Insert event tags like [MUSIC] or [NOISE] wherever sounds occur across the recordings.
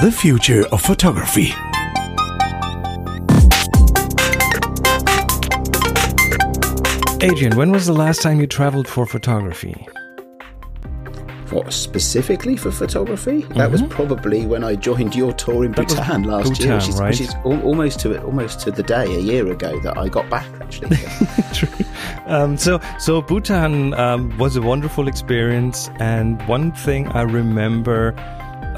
The future of photography. Adrian, when was the last time you traveled for photography? What specifically for photography? That was probably when I joined your tour in Mm-hmm. That Bhutan last year, which is, right? which is al- almost to almost to the day a year ago that I got back. Actually, [LAUGHS] True. Um, so, so Bhutan um, was a wonderful experience, and one thing I remember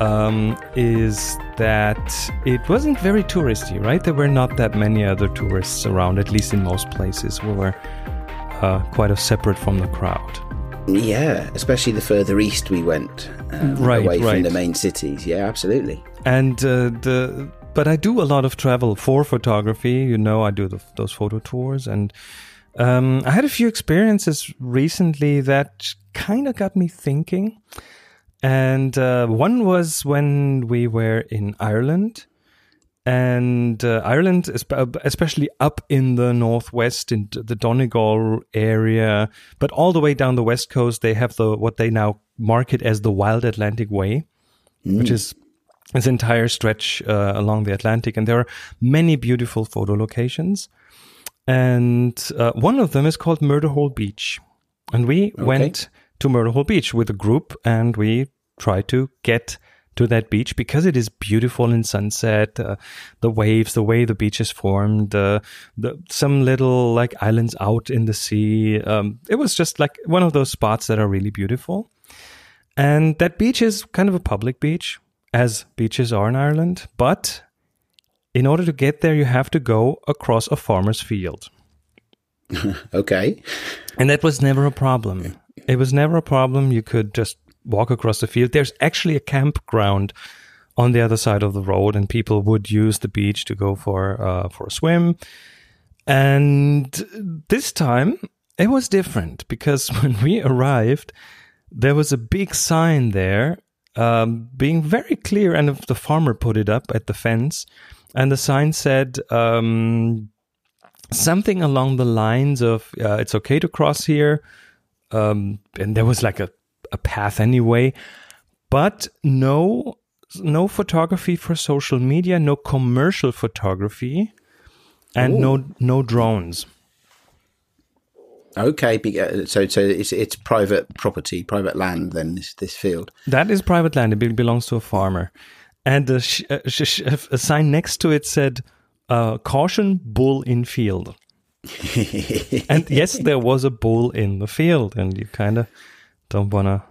um, is that it wasn't very touristy. Right, there were not that many other tourists around, at least in most places. We were uh, quite a separate from the crowd. yeah, especially the further east we went, um, Right, away right. from the main cities. Yeah, absolutely. And uh, the but I do a lot of travel for photography. You know, I do the, those photo tours, and um, I had a few experiences recently that kind of got me thinking. And uh, one was when we were in Ireland, and uh, Ireland, especially up in the northwest, in the Donegal area, but all the way down the west coast, they have the what they now market as the Wild Atlantic Way, which is this entire stretch uh, along the Atlantic, and there are many beautiful photo locations. And uh, one of them is called Murderhole Beach, and we went to Murderhole Beach with a group, and we tried to get to that beach because it is beautiful in sunset. Uh, the waves, the way the beach is formed, uh, the some little like islands out in the sea. Um, it was just like one of those spots that are really beautiful. And that beach is kind of a public beach, as beaches are in Ireland. But in order to get there, you have to go across a farmer's field. [LAUGHS] Okay, And that was never a problem. It was never a problem. You could just walk across the field. There's actually a campground on the other side of the road, and people would use the beach to go for uh, for a swim. And this time it was different because [LAUGHS] when we arrived, there was a big sign there, um, being very clear, and the farmer put it up at the fence, and the sign said. Um, something along the lines of uh, it's okay to cross here um, and there was like a, a path anyway but no no photography for social media no commercial photography and no no drones okay. uh, So, so it's it's private property, private land. Then this this field. that is private land it belongs to a farmer and the sh- uh, sh- sh- a sign next to it said uh, caution bull in field [LAUGHS] and yes there was a bull in the field and you kind of don't want to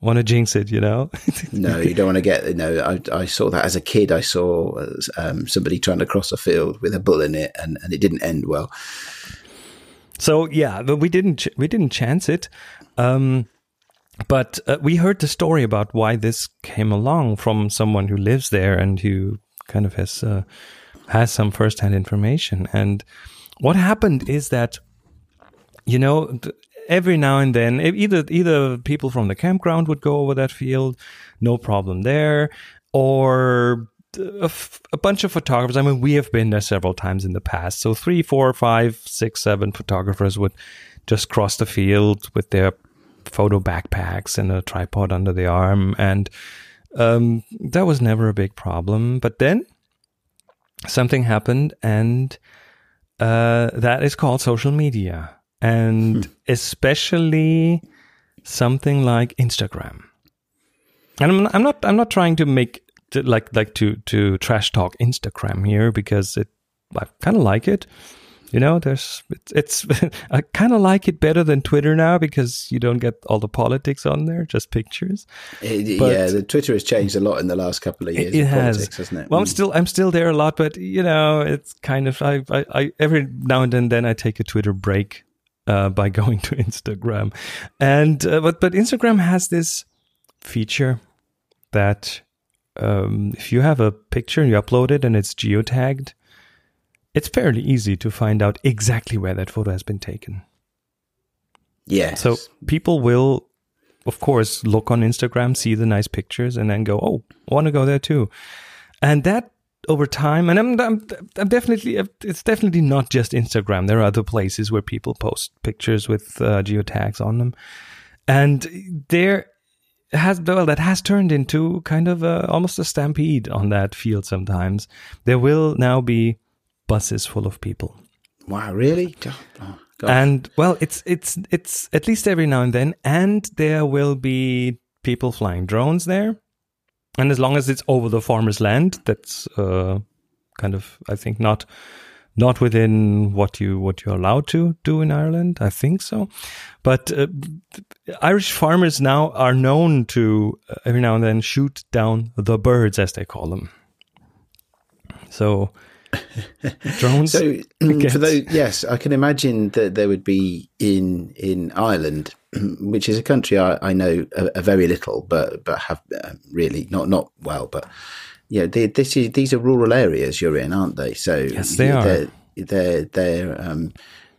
want to jinx it you know [LAUGHS] No, you don't want to get. No, I, I saw that as a kid. I saw um, somebody trying to cross a field with a bull in it, and, and it didn't end well. So yeah, but we didn't ch- we didn't chance it. Um, but uh, we heard the story about why this came along from someone who lives there and who kind of has uh, has some firsthand information. And what happened is that you know every now and then either either people from the campground would go over that field, no problem there, or a, f- a bunch of photographers. I mean, we have been there several times in the past. So three, four, five, six, seven photographers would just cross the field with their photo backpacks and a tripod under the arm, and um, that was never a big problem. But then something happened, and uh, that is called social media, and especially something like Instagram. And I'm, I'm not I'm not trying to make to, like like to to trash talk Instagram here because it I kind of like it. You know, there's it's, it's [LAUGHS] I kind of like it better than Twitter now because you don't get all the politics on there, just pictures. It- But- yeah, the Twitter has changed a lot in the last couple of years. It of has, politics, hasn't it? Well, I'm Mm. still I'm still there a lot, but you know, it's kind of I I, I every now and then then I take a Twitter break uh, by going [LAUGHS] to Instagram, and uh, but but Instagram has this feature that um, if you have a picture and you upload it and it's geotagged, it's fairly easy to find out exactly where that photo has been taken. Yes. So people will, of course, look on Instagram, see the nice pictures, and then go, "Oh, I want to go there too." And that over time, and I'm, I'm, I'm definitely, it's definitely not just Instagram. There are other places where people post pictures with uh, geotags on them, and there, has well that has turned into kind of a, almost a stampede on that field sometimes. There will now be buses full of people. Wow, really? Oh, and well it's it's it's at least every now and then. And there will be people flying drones there and as long as it's over the farmer's land that's uh, kind of i think not not within what you what you're allowed to do in ireland i think so. But uh, irish farmers now are known to uh, every now and then shoot down the birds as they call them. So [LAUGHS] drones So for those, yes, I can imagine that there would be in in Ireland, [CLEARS THROAT] which is a country I, I know a, a very little, but but have uh, really not not well, but yeah, they, this is these are rural areas you're in, aren't they? So Yes, they are. They're they're, they're um,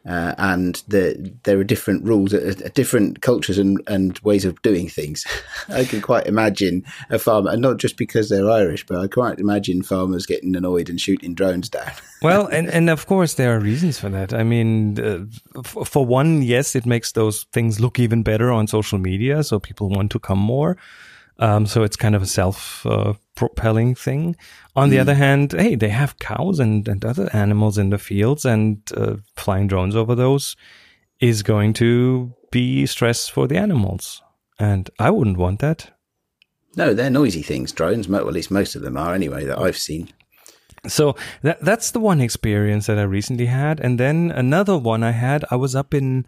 uh, and there there are different rules, uh, uh, different cultures and, and ways of doing things. [LAUGHS] I can quite imagine a farmer, and not just because they're Irish, but I quite imagine farmers getting annoyed and shooting drones down. [LAUGHS] well, and, and of course there are reasons for that. I mean, uh, f- for one, yes, it makes those things look even better on social media, so people want to come more. Um, so it's kind of a self-propelling thing. On the other hand, hey, they have cows and, and other animals in the fields, and uh, flying drones over those is going to be stress for the animals. And I wouldn't want that. No, they're noisy things. Drones, well, at least most of them are anyway that I've seen. So that that's the one experience that I recently had, and then another one I had. I was up in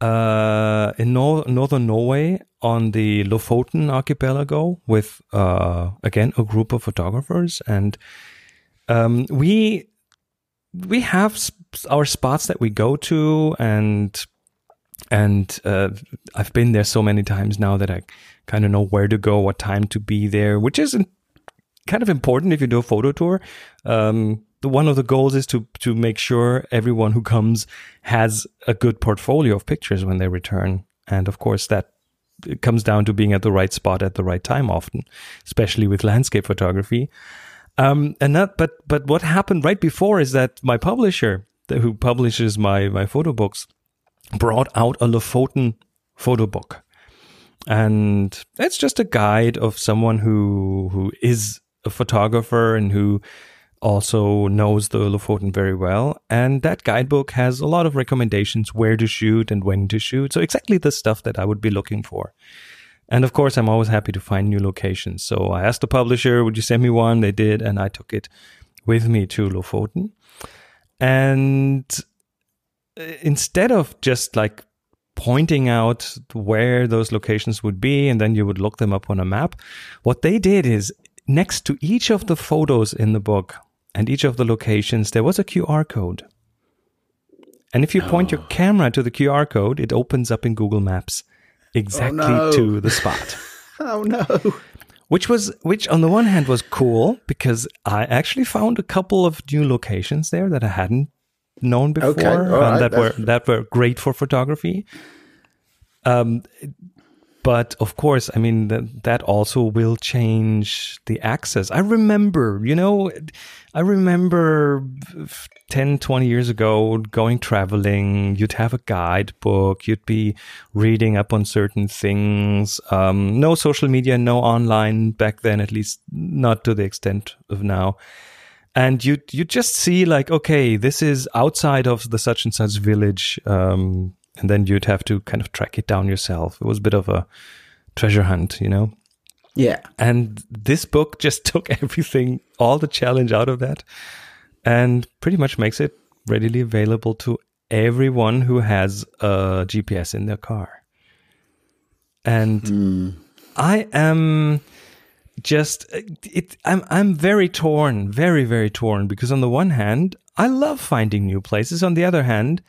uh, in nor- northern Norway on the Lofoten archipelago with uh, again a group of photographers, and um, we we have sp- our spots that we go to, and and uh, I've been there so many times now that I kind of know where to go, what time to be there, which isn't kind of important if you do a photo tour. Um, the, one of the goals is to to make sure everyone who comes has a good portfolio of pictures when they return, and of course that comes down to being at the right spot at the right time often, especially with landscape photography. Um, and that, but but what happened right before is that my publisher, who publishes my my photo books, brought out a Lofoten photo book and it's just a guide of someone who who is a photographer and who also knows the Lofoten very well. And that guidebook has a lot of recommendations where to shoot and when to shoot. So exactly the stuff that I would be looking for. And of course, I'm always happy to find new locations. So I asked the publisher, would you send me one? They did, and I took it with me to Lofoten. And uh, instead of just like pointing out where those locations would be and then you would look them up on a map. What they did is next to each of the photos in the book and each of the locations, there was a QR code. And if you point your camera to the QR code, it opens up in Google Maps exactly no. to the spot. [LAUGHS] Oh no! which was which on the one hand was cool because I actually found a couple of new locations there that I hadn't known before Okay, right, that were that were great for photography. Um, but of course, I mean that that also will change the access. I remember, you know, I remember 10, 20 years ago going traveling. You'd have a guidebook. You'd be reading up on certain things. Um, no social media, no online back then, at least not to the extent of now and you you just see like okay this is outside of the such and such village um, and then you'd have to kind of track it down yourself. It was a bit of a treasure hunt you know? Yeah, and this book [LAUGHS] just took everything all the challenge out of that and pretty much makes it readily available to everyone who has a gps in their car. And hmm. I am just it I'm I'm very torn, very very torn because on the one hand, I love finding new places. On the other hand,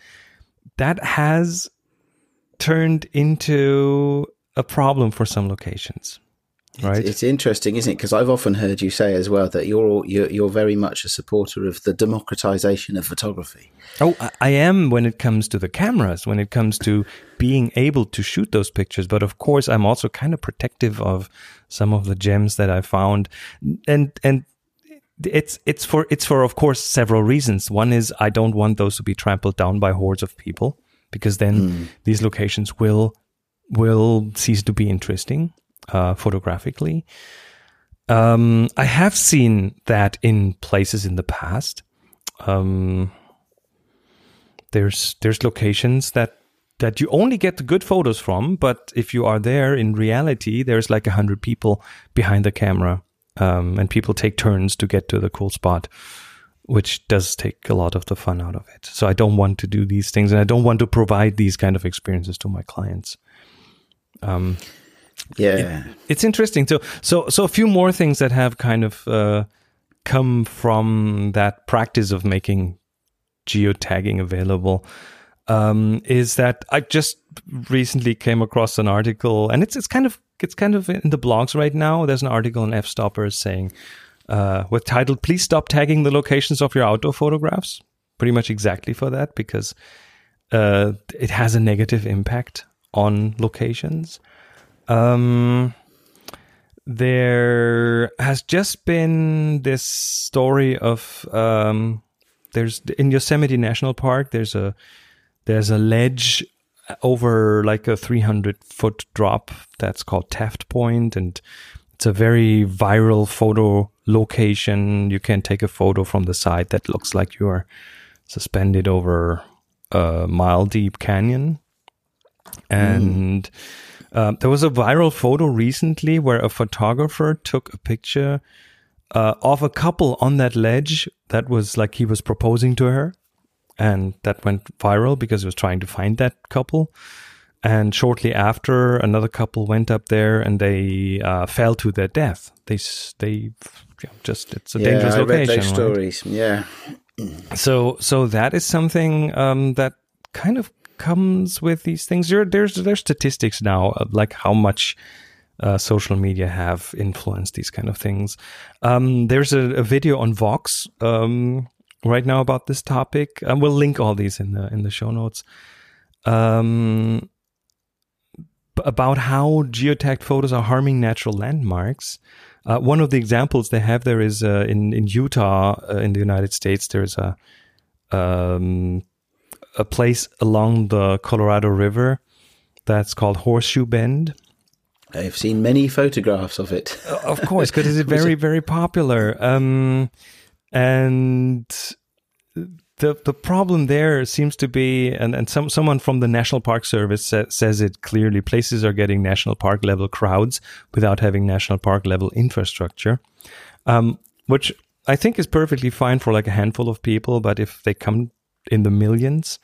that has turned into a problem for some locations. Right? it's interesting, isn't it? Because I've often heard you say as well that you're you're, you're very much a supporter of the democratization of photography. Oh, I- I am when it comes to the cameras, when it comes to being able to shoot those pictures. But of course, I'm also kind of protective of some of the gems that I found, and and it's it's for it's for of course several reasons. One is I don't want those to be trampled down by hordes of people because then these locations will will cease to be interesting. uh, photographically. Um, I have seen that in places in the past. Um, there's there's locations that that you only get the good photos from, but if you are there in reality, there's like a hundred people behind the camera, um, and people take turns to get to the cool spot, which does take a lot of the fun out of it. So I don't want to do these things, and I don't want to provide these kind of experiences to my clients. Um, yeah, it, it's interesting. So, so, so a few more things that have kind of uh, come from that practice of making geotagging available um, is that I just recently came across an article, and it's it's kind of it's kind of in the blogs right now. There's an article in Fstoppers saying uh, with title "Please stop tagging the locations of your outdoor photographs." Pretty much exactly for that because uh, it has a negative impact on locations. Um, there has just been this story of um, there's in Yosemite National Park. There's a there's a ledge over like a 300 foot drop that's called Taft Point, and it's a very viral photo location. You can take a photo from the side that looks like you are suspended over a mile deep canyon. And mm. uh, there was a viral photo recently where a photographer took a picture uh, of a couple on that ledge that was like he was proposing to her and that went viral because he was trying to find that couple. And shortly after, another couple went up there and they uh, fell to their death. They they just it's a yeah, dangerous I location. Read those stories, yeah. So so that is something um, that kind of comes with these things. There, there's there's statistics now of like how much uh, social media have influenced these kind of things. Um, there's a, a, video on Vox um, right now about this topic. And we'll link all these in the in the show notes. Um, about how geotagged photos are harming natural landmarks. Uh, one of the examples they have there is uh, in in Utah uh, in the United States. There is a um, a place along the Colorado River that's called Horseshoe Bend. I've seen many photographs of it. Uh, of course, because it's [LAUGHS] very, very popular. Um, and the the problem there seems to be, and, and some someone from the National Park Service sa- says it clearly: places are getting national park level crowds without having national park level infrastructure, um, which I think is perfectly fine for like a handful of people. But if they come in the millions,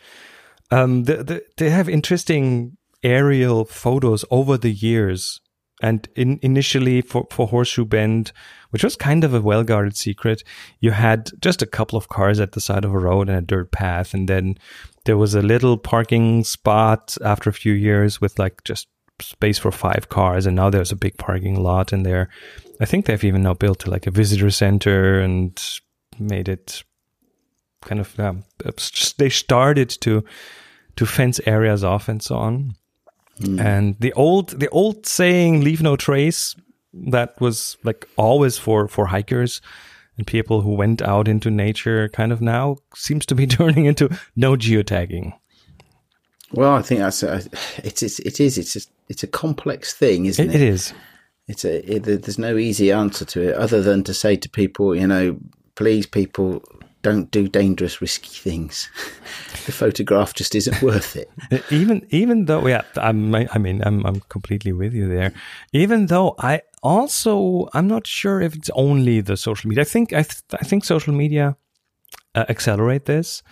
um, the, the, they have interesting aerial photos over the years and in, initially for, for Horseshoe Bend, which was kind of a well guarded secret, you had just a couple of cars at the side of a road and a dirt path. And then there was a little parking spot after a few years with like just space for five cars. And now there's a big parking lot in there. I think they've even now built like a visitor center and made it kind of, um, they started to, to fence areas off and so on. Mm. And the old the old saying "leave no trace" that was like always for for hikers and people who went out into nature kind of now seems to be [LAUGHS] turning into no geotagging. Well, I think that's a, it's, it's it is it's a, it's a complex thing, isn't it? It, it is. It's a it, there's no easy answer to it other than to say to people, you know, please, people, don't do dangerous, risky things. [LAUGHS] the photograph just isn't worth it. [LAUGHS] even even though, yeah, I'm, I mean, I'm I'm completely with you there. Even though I also I'm not sure if it's only the social media. I think I th- I think social media uh, accelerate this.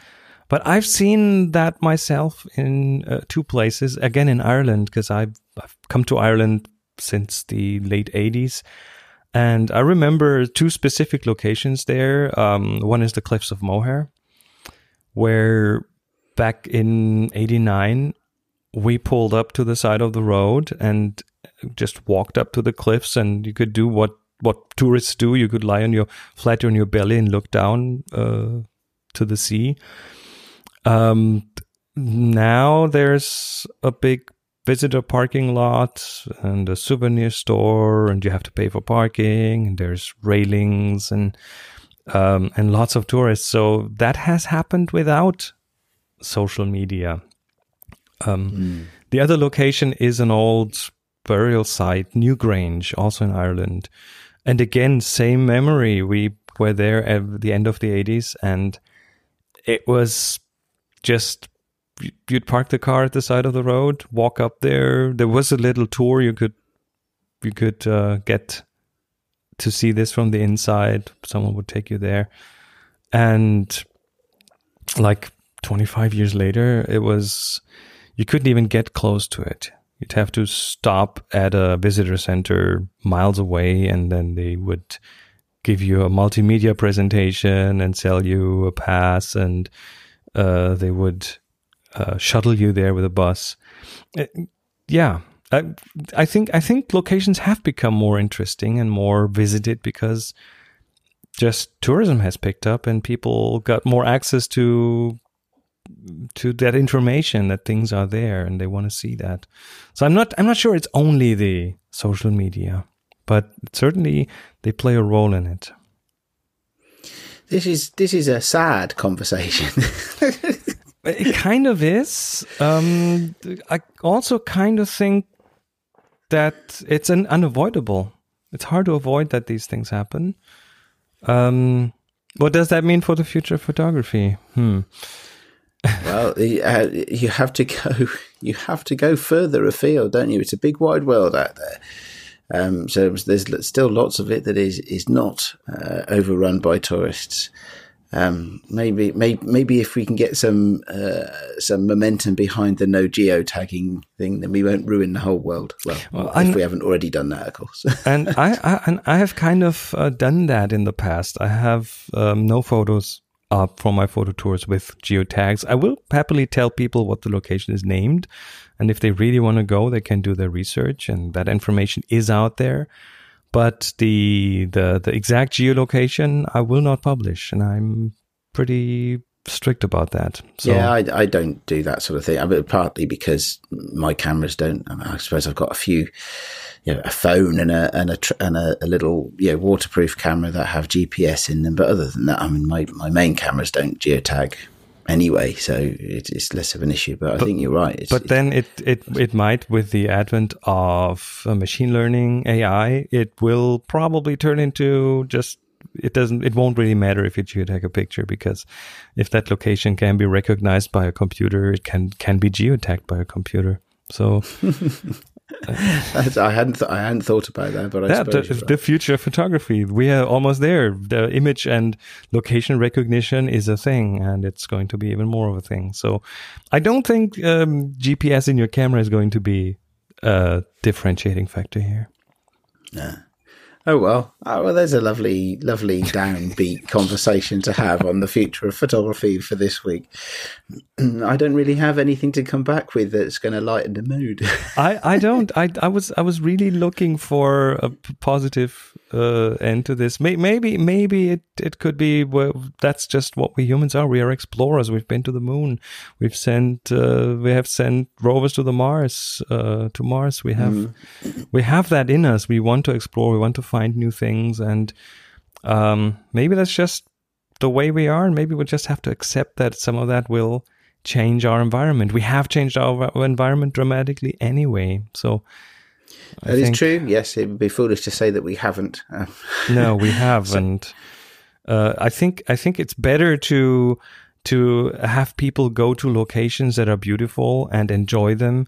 But I've seen that myself in uh, two places. Again, in Ireland, because I've, I've come to Ireland since the late 80s and I remember two specific locations there. Um, one is the Cliffs of Moher, where back in 89, we pulled up to the side of the road and just walked up to the cliffs and you could do what, what tourists do. You could lie on your flat on your belly and look down uh, to the sea. Um, now there's a big visitor parking lot and a souvenir store, and you have to pay for parking, and there's railings and um, and lots of tourists. So that has happened without social media. Um, mm. The other location is an old burial site, Newgrange, also in Ireland. And again, same memory. We were there at the end of the 80s and it was just you'd park the car at the side of the road, walk up there. There was a little tour you could you could uh, get to see this from the inside. Someone would take you there, and like 25 years later, it was you couldn't even get close to it. You'd have to stop at a visitor center miles away, and then they would give you a multimedia presentation and sell you a pass, and uh, they would uh, shuttle you there with a bus. Uh, yeah, I, I think I think locations have become more interesting and more visited because just tourism has picked up and people got more access to to that information that things are there and they want to see that. So I'm not I'm not sure it's only the social media, but certainly they play a role in it. This is this is a sad conversation. [LAUGHS] it kind of is. Um, I also kind of think that it's an unavoidable. It's hard to avoid that these things happen. Um, what does that mean for the future of photography? Hmm. well, uh, you have to go. [LAUGHS] You have to go further afield, don't you? It's a big, wide world out there. Um, so there's still lots of it that is is not uh, overrun by tourists. Um, maybe, maybe, maybe if we can get some uh, some momentum behind the no geotagging thing, then we won't ruin the whole world. Well, well if we haven't already done that, of course. [LAUGHS] and I, I, and I have kind of uh, done that in the past. I have um, no photos up from my photo tours with geotags. I will happily tell people what the location is named, and if they really want to go, they can do their research, and that information is out there but the the the exact geolocation I will not publish, and I'm pretty strict about that. So, yeah, I, I don't do that sort of thing. I mean, partly because my cameras don't. I, mean, I suppose I've got a few, you know, a phone and a and a and a, a, little you know waterproof camera that have GPS in them. But other than that, I mean, my my main cameras don't geotag anyway, so it's less of an issue. But, but I think you're right. It's, but then it it it might, with the advent of uh, machine learning AI, it will probably turn into just it doesn't it won't really matter if you take a picture because if that location can be recognized by a computer, it can can be geotagged by a computer. So [LAUGHS] I hadn't th- I hadn't thought about that, but I yeah, the, the, future of photography. We are almost there. The image and location recognition is a thing, and it's going to be even more of a thing. So, I don't think um, GPS in your camera is going to be a differentiating factor here. Yeah. Oh well, oh, well. There's a lovely, lovely downbeat [LAUGHS] conversation to have on the future of photography for this week. [CLEARS THROAT] I don't really have anything to come back with that's going to lighten the mood. I, I [LAUGHS] don't. I, I was I was really looking for a positive uh, end to this. Maybe maybe it it could be. Well, that's just what we humans are. We are explorers. We've been to the moon. We've sent uh, we have sent rovers to the Mars uh, to Mars. We have mm. we have that in us. We want to explore. We want to find new things, and um, maybe that's just the way we are. And maybe we just have to accept that some of that will change our environment. We have changed our environment dramatically anyway. So that is true. Yes, it would be foolish to say that we haven't. [LAUGHS] no, we haven't. So, uh, I think I think it's better to to have people go to locations that are beautiful and enjoy them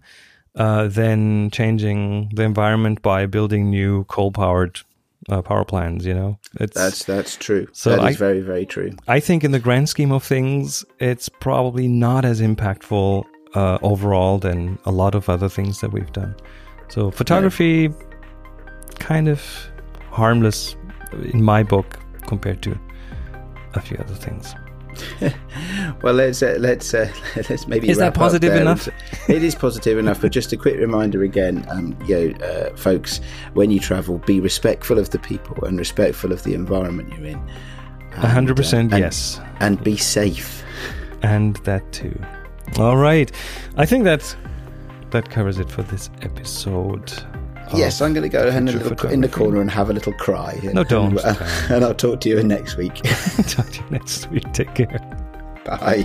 uh, than changing the environment by building new coal powered uh, power plants. You know, it's, that's that's true. So that is I, very very true. I think in the grand scheme of things, it's probably not as impactful uh, overall than a lot of other things that we've done. So photography, right. kind of harmless in my book compared to a few other things. [LAUGHS] well, let's uh, let's uh, [LAUGHS] let's maybe. Is that positive enough? It is positive enough, but just a quick reminder again, um, you know, uh, folks, when you travel, be respectful of the people and respectful of the environment you're in. A hundred percent, uh, yes, and be safe. And that too. All right, I think that that covers it for this episode. Yes, I'm going to go in, little, in the corner and have a little cry. And, no, don't. And, uh, [LAUGHS] and I'll talk to you next week. [LAUGHS] talk to you next week. Take care. Bye.